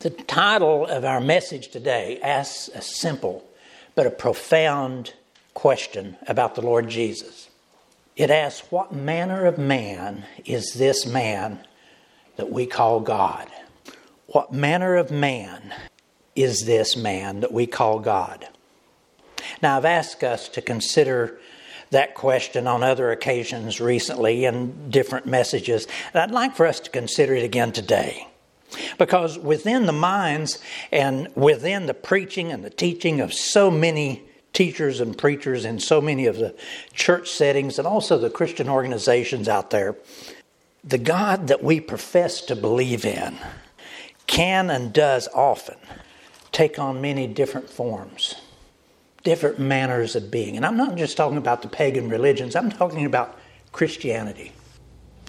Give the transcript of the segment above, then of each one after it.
The title of our message today asks a simple but a profound question about the Lord Jesus. It asks, What manner of man is this man that we call God? What manner of man is this man that we call God? Now, I've asked us to consider that question on other occasions recently in different messages, and I'd like for us to consider it again today. Because within the minds and within the preaching and the teaching of so many teachers and preachers in so many of the church settings and also the Christian organizations out there, the God that we profess to believe in can and does often take on many different forms, different manners of being. And I'm not just talking about the pagan religions, I'm talking about Christianity.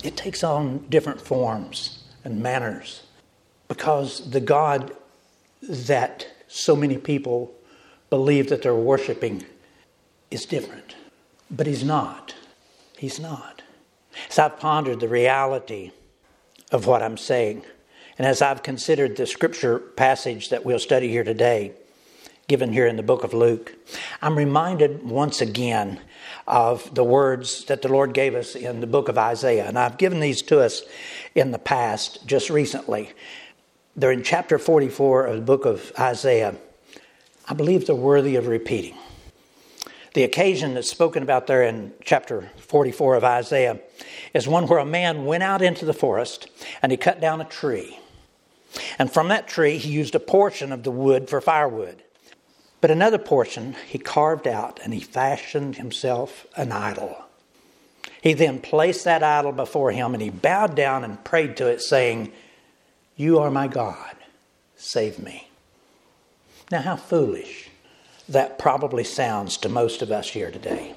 It takes on different forms and manners because the God that so many people believe that they're worshiping is different. But He's not. He's not. As I've pondered the reality of what I'm saying, and as I've considered the scripture passage that we'll study here today, given here in the book of Luke, I'm reminded once again of the words that the Lord gave us in the book of Isaiah. And I've given these to us in the past, just recently. They're in chapter 44 of the book of Isaiah. I believe they're worthy of repeating. The occasion that's spoken about there in chapter 44 of Isaiah is one where a man went out into the forest and he cut down a tree. And from that tree, he used a portion of the wood for firewood. But another portion he carved out and he fashioned himself an idol. He then placed that idol before him and he bowed down and prayed to it, saying, you are my God. Save me. Now, how foolish that probably sounds to most of us here today.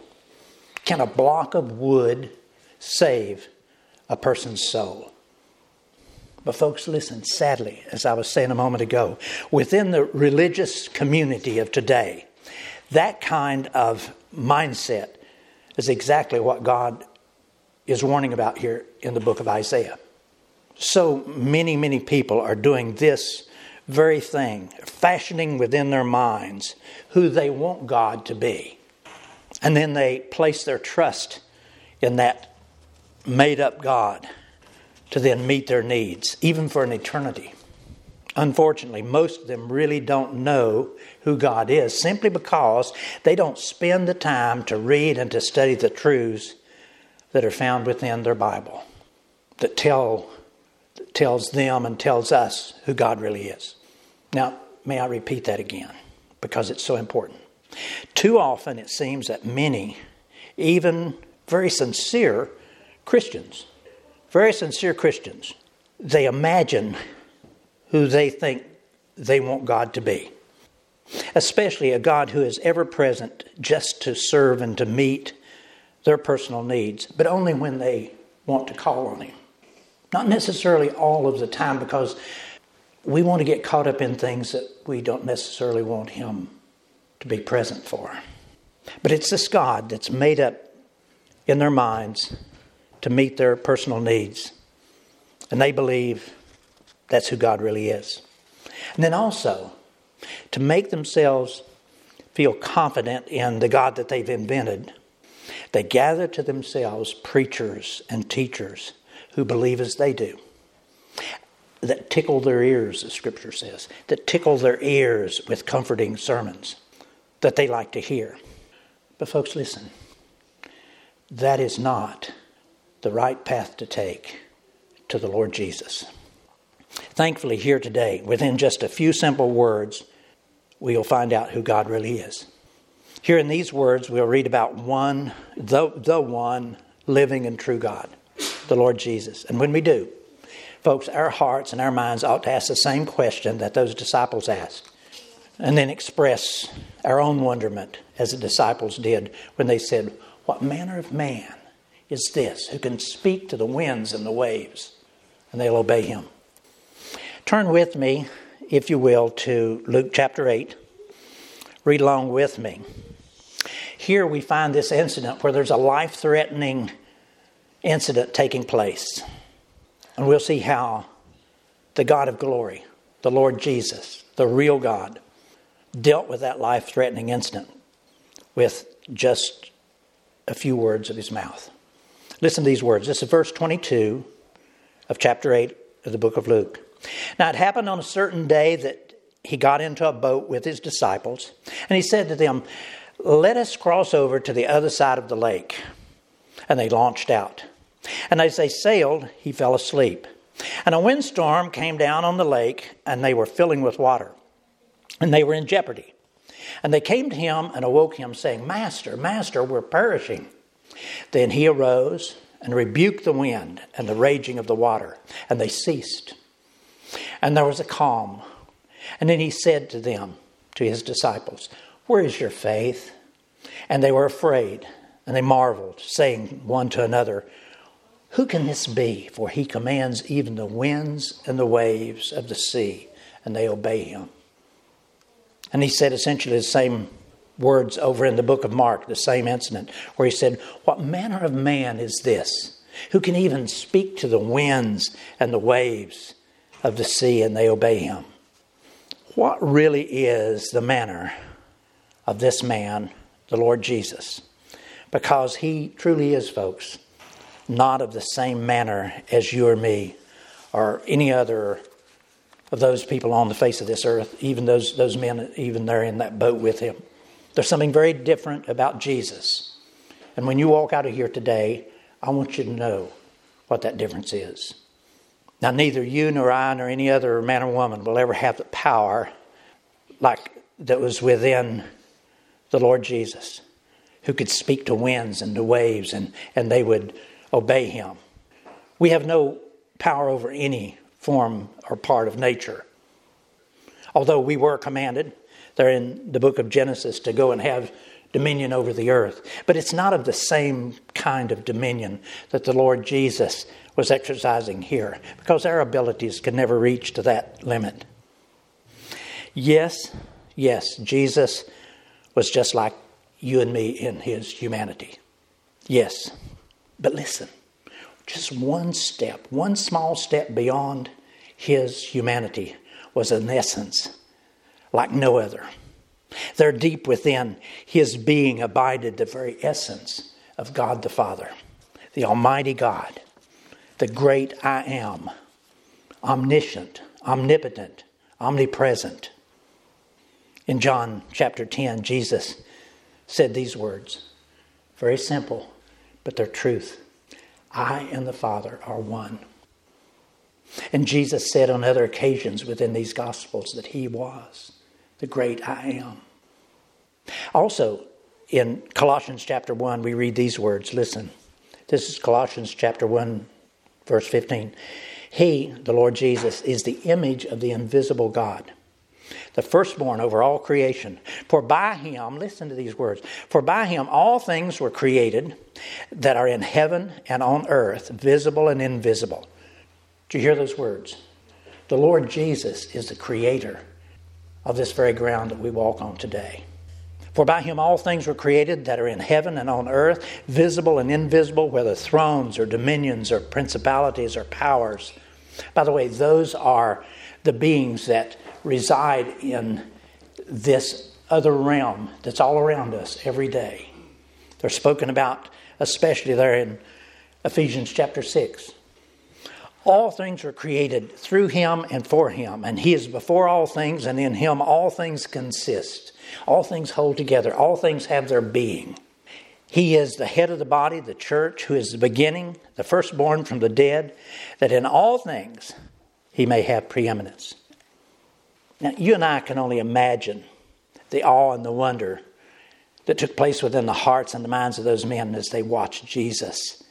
Can a block of wood save a person's soul? But, folks, listen, sadly, as I was saying a moment ago, within the religious community of today, that kind of mindset is exactly what God is warning about here in the book of Isaiah. So many, many people are doing this very thing, fashioning within their minds who they want God to be. And then they place their trust in that made up God to then meet their needs, even for an eternity. Unfortunately, most of them really don't know who God is simply because they don't spend the time to read and to study the truths that are found within their Bible that tell tells them and tells us who God really is. Now, may I repeat that again because it's so important. Too often it seems that many, even very sincere Christians, very sincere Christians, they imagine who they think they want God to be. Especially a God who is ever present just to serve and to meet their personal needs, but only when they want to call on Him. Not necessarily all of the time because we want to get caught up in things that we don't necessarily want Him to be present for. But it's this God that's made up in their minds to meet their personal needs. And they believe that's who God really is. And then also, to make themselves feel confident in the God that they've invented, they gather to themselves preachers and teachers who believe as they do, that tickle their ears, the scripture says, that tickle their ears with comforting sermons that they like to hear. But, folks, listen, that is not the right path to take to the Lord Jesus. Thankfully, here today, within just a few simple words, we'll find out who God really is. Here in these words, we'll read about one, the, the one living and true God the Lord Jesus. And when we do, folks, our hearts and our minds ought to ask the same question that those disciples asked, and then express our own wonderment as the disciples did when they said, What manner of man is this who can speak to the winds and the waves? And they'll obey him. Turn with me, if you will, to Luke chapter 8. Read along with me. Here we find this incident where there's a life threatening incident taking place. And we'll see how the God of glory, the Lord Jesus, the real God, dealt with that life threatening incident with just a few words of his mouth. Listen to these words. This is verse 22 of chapter 8 of the book of Luke. Now it happened on a certain day that he got into a boat with his disciples, and he said to them, Let us cross over to the other side of the lake. And they launched out. And as they sailed, he fell asleep. And a windstorm came down on the lake, and they were filling with water. And they were in jeopardy. And they came to him and awoke him, saying, Master, Master, we're perishing. Then he arose and rebuked the wind and the raging of the water, and they ceased. And there was a calm. And then he said to them, to his disciples, Where is your faith? And they were afraid, and they marveled, saying one to another, Who can this be? For he commands even the winds and the waves of the sea, and they obey him. And he said essentially the same words over in the book of Mark, the same incident, where he said, What manner of man is this who can even speak to the winds and the waves of the sea and they obey him? What really is the manner of this man, the Lord Jesus? Because he truly is, folks, not of the same manner as you or me or any other of those people on the face of this earth, even those, those men, even there in that boat with him. There's something very different about Jesus. And when you walk out of here today, I want you to know what that difference is. Now, neither you nor I nor any other man or woman will ever have the power like that was within the Lord Jesus, who could speak to winds and to waves and, and they would obey him. We have no power over any form or part of nature. Although we were commanded, there in the book of Genesis, to go and have dominion over the earth. But it's not of the same kind of dominion that the Lord Jesus was exercising here, because our abilities can never reach to that limit. Yes, yes, Jesus was just like you and me in his humanity. Yes. But listen, just one step, one small step beyond his humanity was an essence like no other. There, deep within his being, abided the very essence of God the Father, the Almighty God, the great I am, omniscient, omnipotent, omnipresent. In John chapter 10, Jesus said these words very simple, but they're truth. I and the Father are one. And Jesus said on other occasions within these Gospels that He was the great I am. Also, in Colossians chapter 1, we read these words. Listen, this is Colossians chapter 1, verse 15. He, the Lord Jesus, is the image of the invisible God, the firstborn over all creation. For by him, listen to these words, for by him all things were created that are in heaven and on earth, visible and invisible do you hear those words? The Lord Jesus is the creator of this very ground that we walk on today. For by him all things were created that are in heaven and on earth, visible and invisible, whether thrones or dominions or principalities or powers. By the way, those are the beings that reside in this other realm that's all around us every day. They're spoken about, especially there in Ephesians chapter 6. All things were created through him and for him, and he is before all things, and in him all things consist. All things hold together, all things have their being. He is the head of the body, the church, who is the beginning, the firstborn from the dead, that in all things he may have preeminence. Now, you and I can only imagine the awe and the wonder that took place within the hearts and the minds of those men as they watched Jesus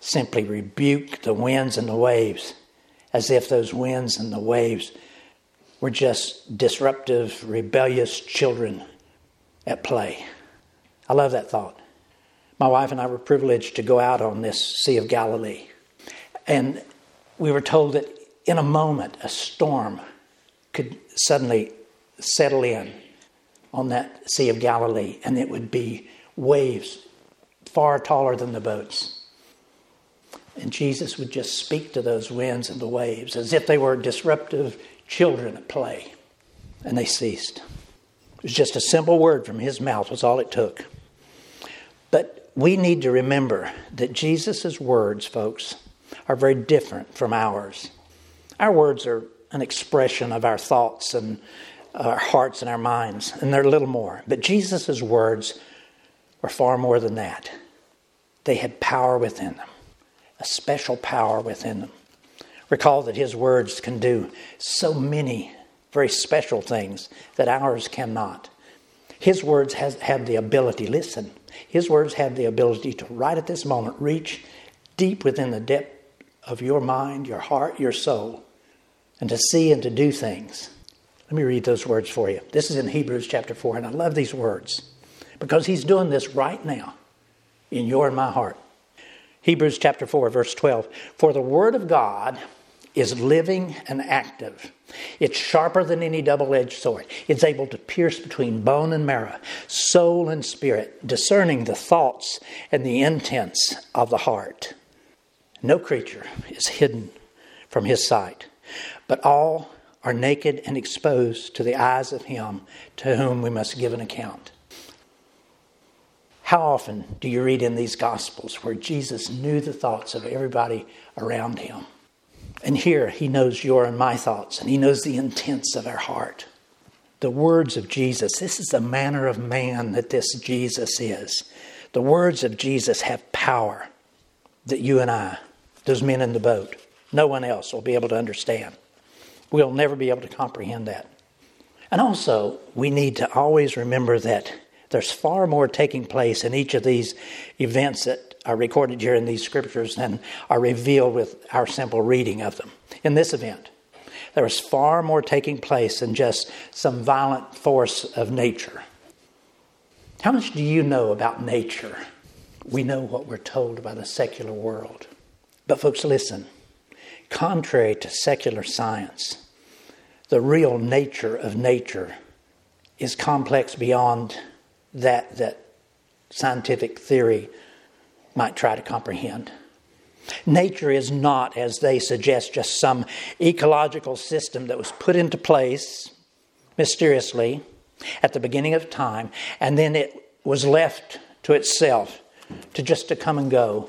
simply rebuke the winds and the waves as if those winds and the waves were just disruptive, rebellious children at play. I love that thought. My wife and I were privileged to go out on this Sea of Galilee. And we were told that in a moment, a storm could suddenly settle in on that Sea of Galilee, and it would be waves far taller than the boats. And Jesus would just speak to those winds and the waves as if they were disruptive children at play. And they ceased. It was just a simple word from his mouth, was all it took. But we need to remember that Jesus' words, folks, are very different from ours. Our words are an expression of our thoughts and our hearts and our minds, and they're a little more. But Jesus' words were far more than that. They had power within them, a special power within them. Recall that his words can do so many very special things that ours cannot. His words has, have the ability, listen, his words have the ability to, right at this moment, reach deep within the depth of your mind, your heart, your soul, and to see and to do things. Let me read those words for you. This is in Hebrews chapter 4, and I love these words because he's doing this right now in your and my heart. Hebrews chapter 4, verse 12. For the word of God is living and active. It's sharper than any double edged sword. It's able to pierce between bone and marrow, soul and spirit, discerning the thoughts and the intents of the heart. No creature is hidden from his sight, but all are naked and exposed to the eyes of him to whom we must give an account. How often do you read in these Gospels where Jesus knew the thoughts of everybody around him? And here he knows your and my thoughts, and he knows the intents of our heart. The words of Jesus, this is the manner of man that this Jesus is. The words of Jesus have power that you and I, those men in the boat, no one else will be able to understand. We'll never be able to comprehend that. And also, we need to always remember that there's far more taking place in each of these events that are recorded here in these scriptures than are revealed with our simple reading of them. In this event, there was far more taking place than just some violent force of nature. How much do you know about nature? We know what we're told by the secular world. But, folks, listen contrary to secular science, the real nature of nature is complex beyond that that scientific theory might try to comprehend. Nature is not, as they suggest, just some ecological system that was put into place mysteriously at the beginning of time, and then it was left to itself to just to come and go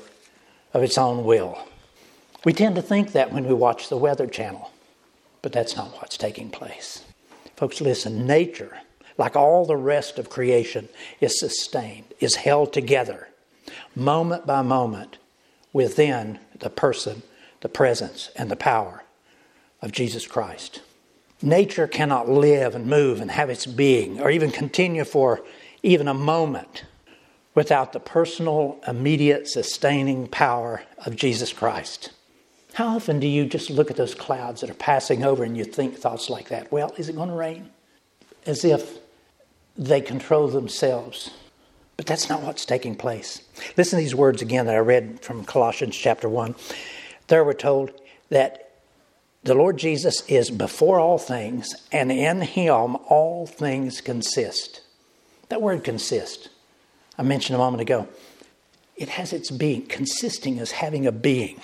of its own will. We tend to think that when we watch the Weather Channel, but that's not what's taking place. Folks, listen, nature, like all the rest of creation, is sustained, is held together, moment by moment, within the person, the presence, and the power of Jesus Christ. Nature cannot live and move and have its being, or even continue for even a moment, without the personal, immediate, sustaining power of Jesus Christ. How often do you just look at those clouds that are passing over and you think thoughts like that? Well, is it going to rain? As if they control themselves. But that's not what's taking place. Listen to these words again that I read from Colossians chapter 1. There we're told that the Lord Jesus is before all things, and in him all things consist. That word consist, I mentioned a moment ago, it has its being. Consisting is having a being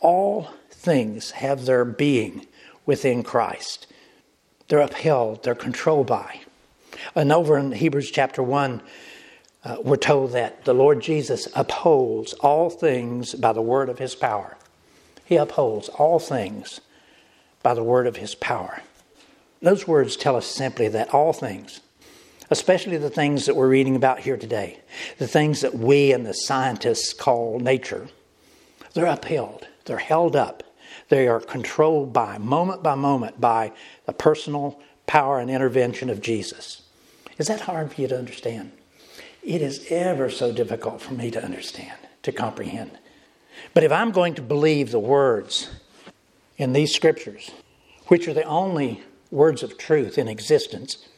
all things have their being within Christ. They're upheld, they're controlled by. And over in Hebrews chapter 1, uh, we're told that the Lord Jesus upholds all things by the word of his power. He upholds all things by the word of his power. Those words tell us simply that all things, especially the things that we're reading about here today, the things that we and the scientists call nature, they're upheld. They're held up. They are controlled by, moment by moment, by the personal power and intervention of Jesus. Is that hard for you to understand? It is ever so difficult for me to understand, to comprehend. But if I'm going to believe the words in these scriptures, which are the only words of truth in existence,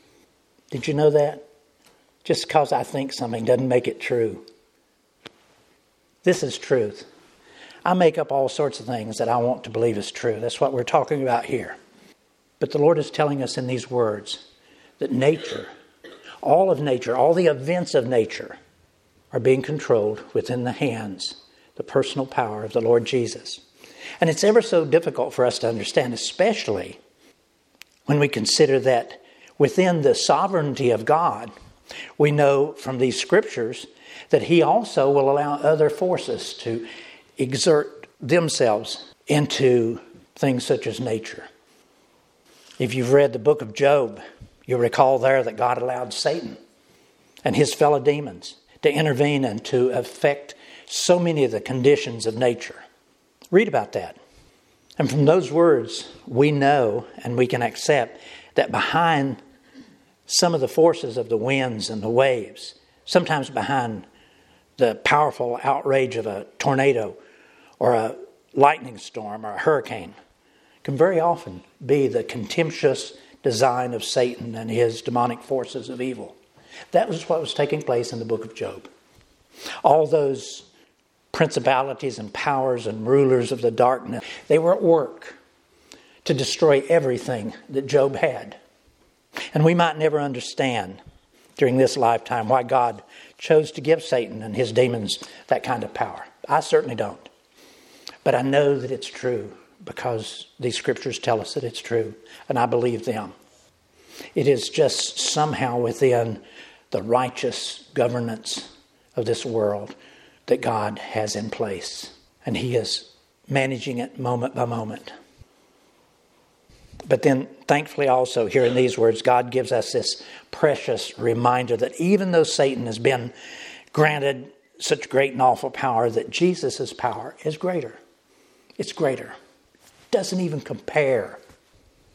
did you know that? Just because I think something doesn't make it true. This is truth. I make up all sorts of things that I want to believe is true. That's what we're talking about here. But the Lord is telling us in these words that nature, all of nature, all the events of nature, are being controlled within the hands, the personal power of the Lord Jesus. And it's ever so difficult for us to understand, especially when we consider that within the sovereignty of God, we know from these scriptures that He also will allow other forces to exert themselves into things such as nature. If you've read the book of Job, you'll recall there that God allowed Satan and his fellow demons to intervene and to affect so many of the conditions of nature. Read about that. And from those words, we know and we can accept that behind some of the forces of the winds and the waves, sometimes behind the powerful outrage of a tornado or a lightning storm or a hurricane, can very often be the contemptuous design of Satan and his demonic forces of evil. That was what was taking place in the book of Job. All those principalities and powers and rulers of the darkness, they were at work to destroy everything that Job had. And we might never understand during this lifetime why God chose to give Satan and his demons that kind of power. I certainly don't. But I know that it's true because these scriptures tell us that it's true, and I believe them. It is just somehow within the righteous governance of this world that God has in place, and He is managing it moment by moment. But then, thankfully, also here in these words, God gives us this precious reminder that even though Satan has been granted such great and awful power, that Jesus' power is greater. It's greater. Doesn't even compare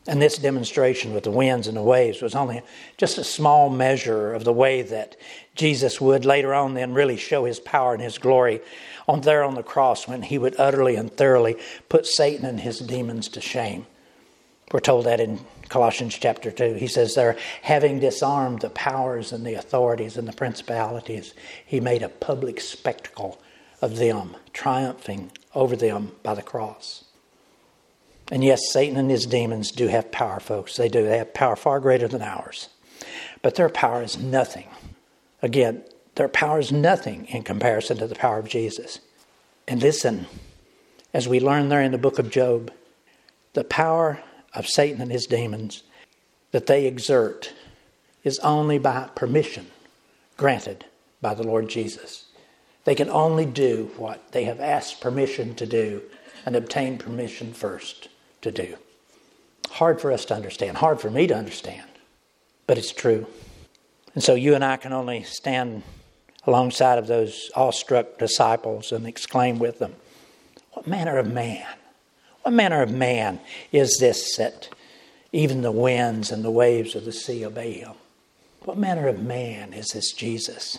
and this demonstration with the winds and the waves was only just a small measure of the way that Jesus would later on then really show his power and his glory on there on the cross when he would utterly and thoroughly put Satan and his demons to shame. We're told that in Colossians chapter 2. He says there, having disarmed the powers and the authorities and the principalities, he made a public spectacle of them, triumphing over them by the cross. And yes, Satan and his demons do have power, folks. They do. They have power far greater than ours. But their power is nothing. Again, their power is nothing in comparison to the power of Jesus. And listen, as we learn there in the book of Job, the power of Satan and his demons that they exert is only by permission granted by the Lord Jesus. They can only do what they have asked permission to do and obtain permission first to do. Hard for us to understand, hard for me to understand, but it's true. And so you and I can only stand alongside of those awestruck disciples and exclaim with them, What manner of man? What manner of man is this that even the winds and the waves of the sea obey him? What manner of man is this Jesus?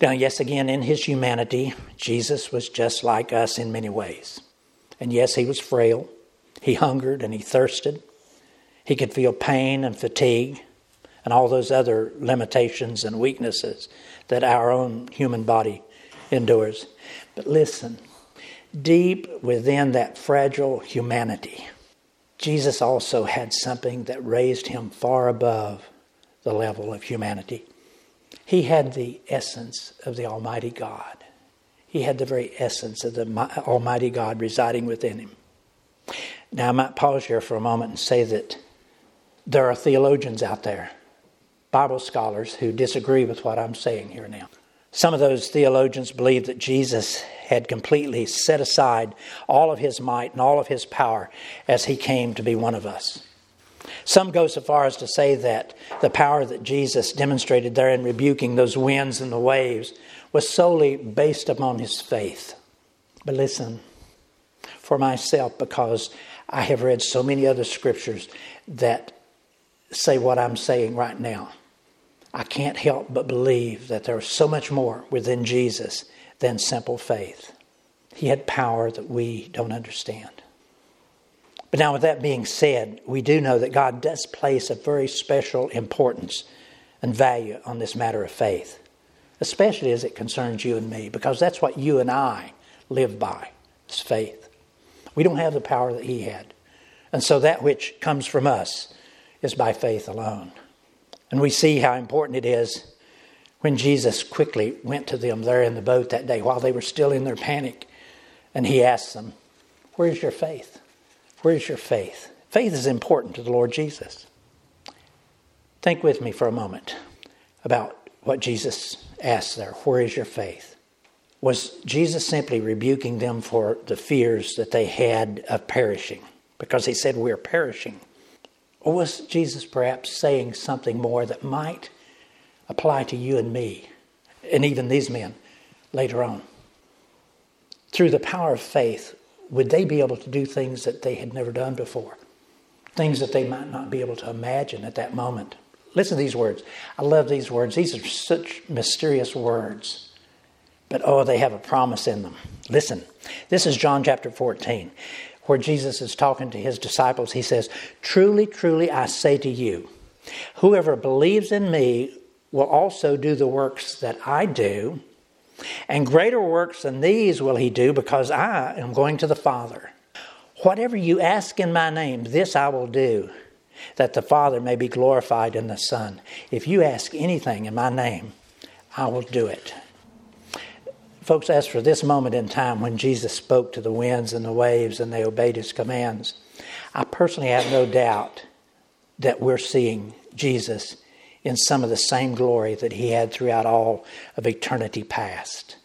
Now, yes, again, in his humanity, Jesus was just like us in many ways. And yes, he was frail. He hungered and he thirsted. He could feel pain and fatigue and all those other limitations and weaknesses that our own human body endures. But listen, deep within that fragile humanity, Jesus also had something that raised him far above the level of humanity. He had the essence of the Almighty God. He had the very essence of the Almighty God residing within him. Now, I might pause here for a moment and say that there are theologians out there, Bible scholars, who disagree with what I'm saying here now. Some of those theologians believe that Jesus had completely set aside all of his might and all of his power as he came to be one of us. Some go so far as to say that the power that Jesus demonstrated there in rebuking those winds and the waves was solely based upon his faith. But listen, for myself, because I have read so many other scriptures that say what I'm saying right now, I can't help but believe that there is so much more within Jesus than simple faith. He had power that we don't understand. But now, with that being said, we do know that God does place a very special importance and value on this matter of faith especially as it concerns you and me, because that's what you and I live by is faith. We don't have the power that he had. And so that which comes from us is by faith alone. And we see how important it is when Jesus quickly went to them there in the boat that day while they were still in their panic. And he asked them, Where's your faith? Where's your faith? Faith is important to the Lord Jesus. Think with me for a moment about what Jesus asked there. Where is your faith? Was Jesus simply rebuking them for the fears that they had of perishing? Because he said, We're perishing. Or was Jesus perhaps saying something more that might apply to you and me, and even these men later on? Through the power of faith, would they be able to do things that they had never done before? Things that they might not be able to imagine at that moment. Listen to these words. I love these words. These are such mysterious words. But oh, they have a promise in them. Listen, this is John chapter 14, where Jesus is talking to his disciples. He says, Truly, truly, I say to you, whoever believes in me will also do the works that I do, and greater works than these will he do, because I am going to the Father. Whatever you ask in my name, this I will do, that the Father may be glorified in the Son. If you ask anything in my name, I will do it. Folks, as for this moment in time when Jesus spoke to the winds and the waves and they obeyed his commands, I personally have no doubt that we're seeing Jesus in some of the same glory that he had throughout all of eternity past.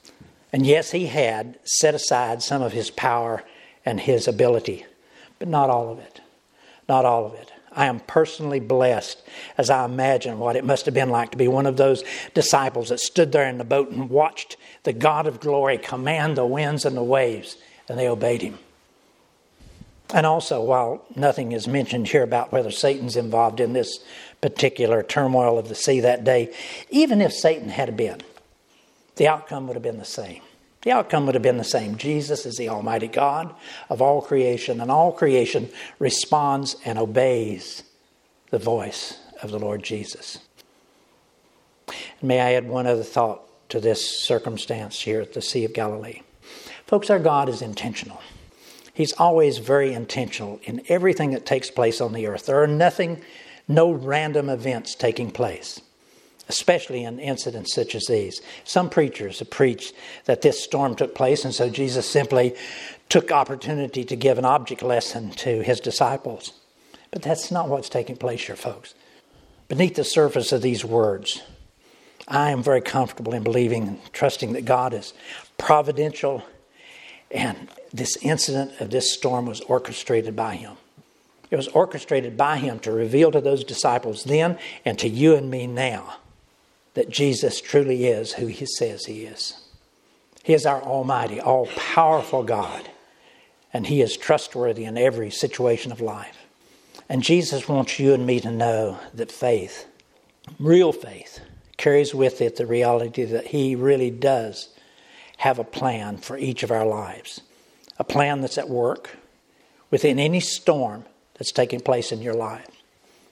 And yes, he had set aside some of his power and his ability, but not all of it. Not all of it. I am personally blessed as I imagine what it must have been like to be one of those disciples that stood there in the boat and watched the God of glory command the winds and the waves, and they obeyed him. And also, while nothing is mentioned here about whether Satan's involved in this particular turmoil of the sea that day, even if Satan had been, the outcome would have been the same. The outcome would have been the same. Jesus is the Almighty God of all creation, and all creation responds and obeys the voice of the Lord Jesus. may I add one other thought to this circumstance here at the Sea of Galilee? Folks, our God is intentional. He's always very intentional in everything that takes place on the earth. There are nothing, no random events taking place especially in incidents such as these. Some preachers have preached that this storm took place, and so Jesus simply took opportunity to give an object lesson to his disciples. But that's not what's taking place here, folks. Beneath the surface of these words, I am very comfortable in believing and trusting that God is providential, and this incident of this storm was orchestrated by Him. It was orchestrated by Him to reveal to those disciples then and to you and me now that Jesus truly is who he says he is. He is our almighty, all powerful God, and he is trustworthy in every situation of life. And Jesus wants you and me to know that faith, real faith, carries with it the reality that he really does have a plan for each of our lives. A plan that's at work within any storm that's taking place in your life.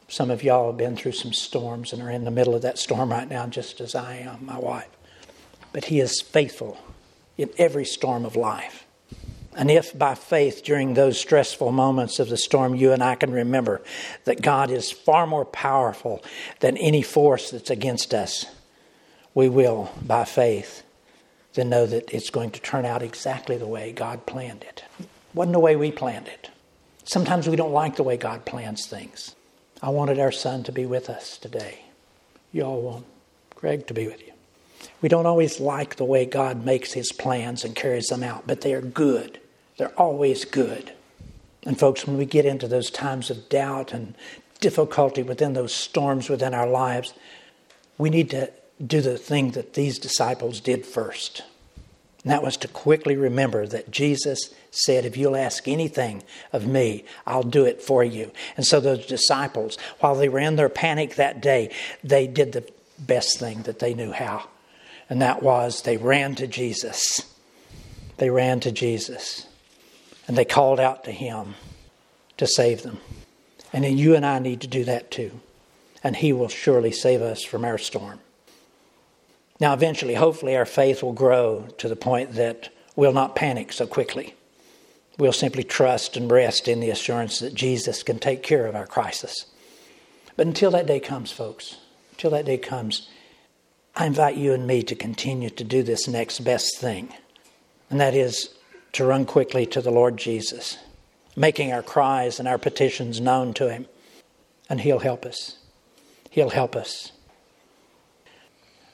Some of y'all have been through some storms and are in the middle of that storm right now, just as I am, my wife. But He is faithful in every storm of life. And if by faith during those stressful moments of the storm, you and I can remember that God is far more powerful than any force that's against us, we will, by faith, then know that it's going to turn out exactly the way God planned it. wasn't the way we planned it. Sometimes we don't like the way God plans things. I wanted our son to be with us today. You all want Greg to be with you. We don't always like the way God makes his plans and carries them out, but they are good. They're always good. And, folks, when we get into those times of doubt and difficulty within those storms within our lives, we need to do the thing that these disciples did first. And that was to quickly remember that Jesus said, If you'll ask anything of me, I'll do it for you. And so those disciples, while they were in their panic that day, they did the best thing that they knew how. And that was they ran to Jesus. They ran to Jesus. And they called out to him to save them. And then you and I need to do that too. And he will surely save us from our storm. Now, eventually, hopefully, our faith will grow to the point that we'll not panic so quickly. We'll simply trust and rest in the assurance that Jesus can take care of our crisis. But until that day comes, folks, until that day comes, I invite you and me to continue to do this next best thing, and that is to run quickly to the Lord Jesus. making our cries and our petitions known to Him. And He'll help us. He'll help us.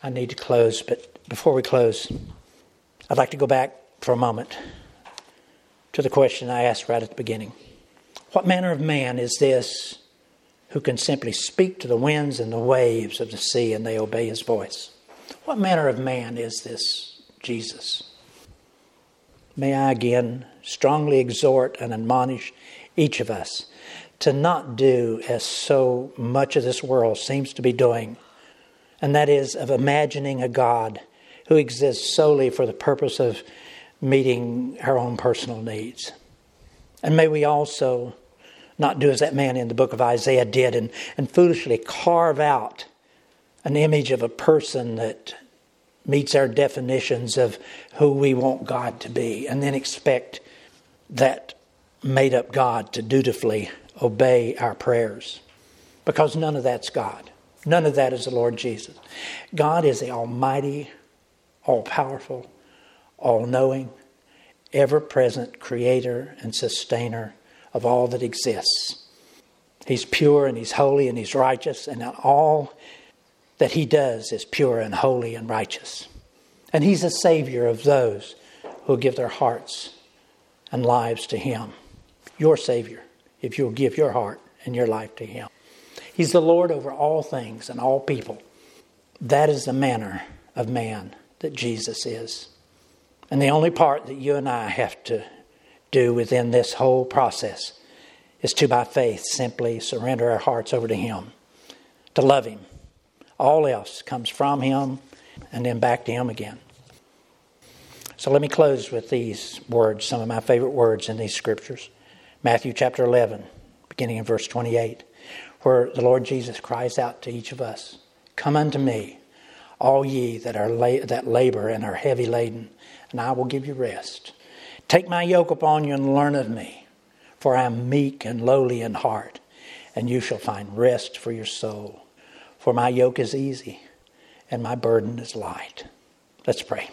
I need to close, but before we close, I'd like to go back for a moment to the question I asked right at the beginning What manner of man is this who can simply speak to the winds and the waves of the sea and they obey his voice? What manner of man is this Jesus? May I again strongly exhort and admonish each of us to not do as so much of this world seems to be doing, and that is of imagining a God who exists solely for the purpose of meeting our own personal needs. And may we also not do as that man in the book of Isaiah did and, and foolishly carve out an image of a person that meets our definitions of who we want God to be, and then expect that made up God to dutifully obey our prayers. Because none of that's God. None of that is the Lord Jesus. God is the Almighty, all powerful, all knowing, ever present creator and sustainer of all that exists. He's pure and he's holy and he's righteous, and all that he does is pure and holy and righteous. And he's a savior of those who give their hearts and lives to him. Your savior, if you'll give your heart and your life to him. He's the Lord over all things and all people. That is the manner of man that Jesus is. And the only part that you and I have to do within this whole process is to, by faith, simply surrender our hearts over to Him, to love Him. All else comes from Him and then back to Him again. So let me close with these words, some of my favorite words in these scriptures. Matthew chapter 11, beginning in verse 28, where the Lord Jesus cries out to each of us Come unto me, all ye that, are la- that labor and are heavy laden, and I will give you rest. Take my yoke upon you and learn of me, for I am meek and lowly in heart, and you shall find rest for your soul. For my yoke is easy and my burden is light. Let's pray.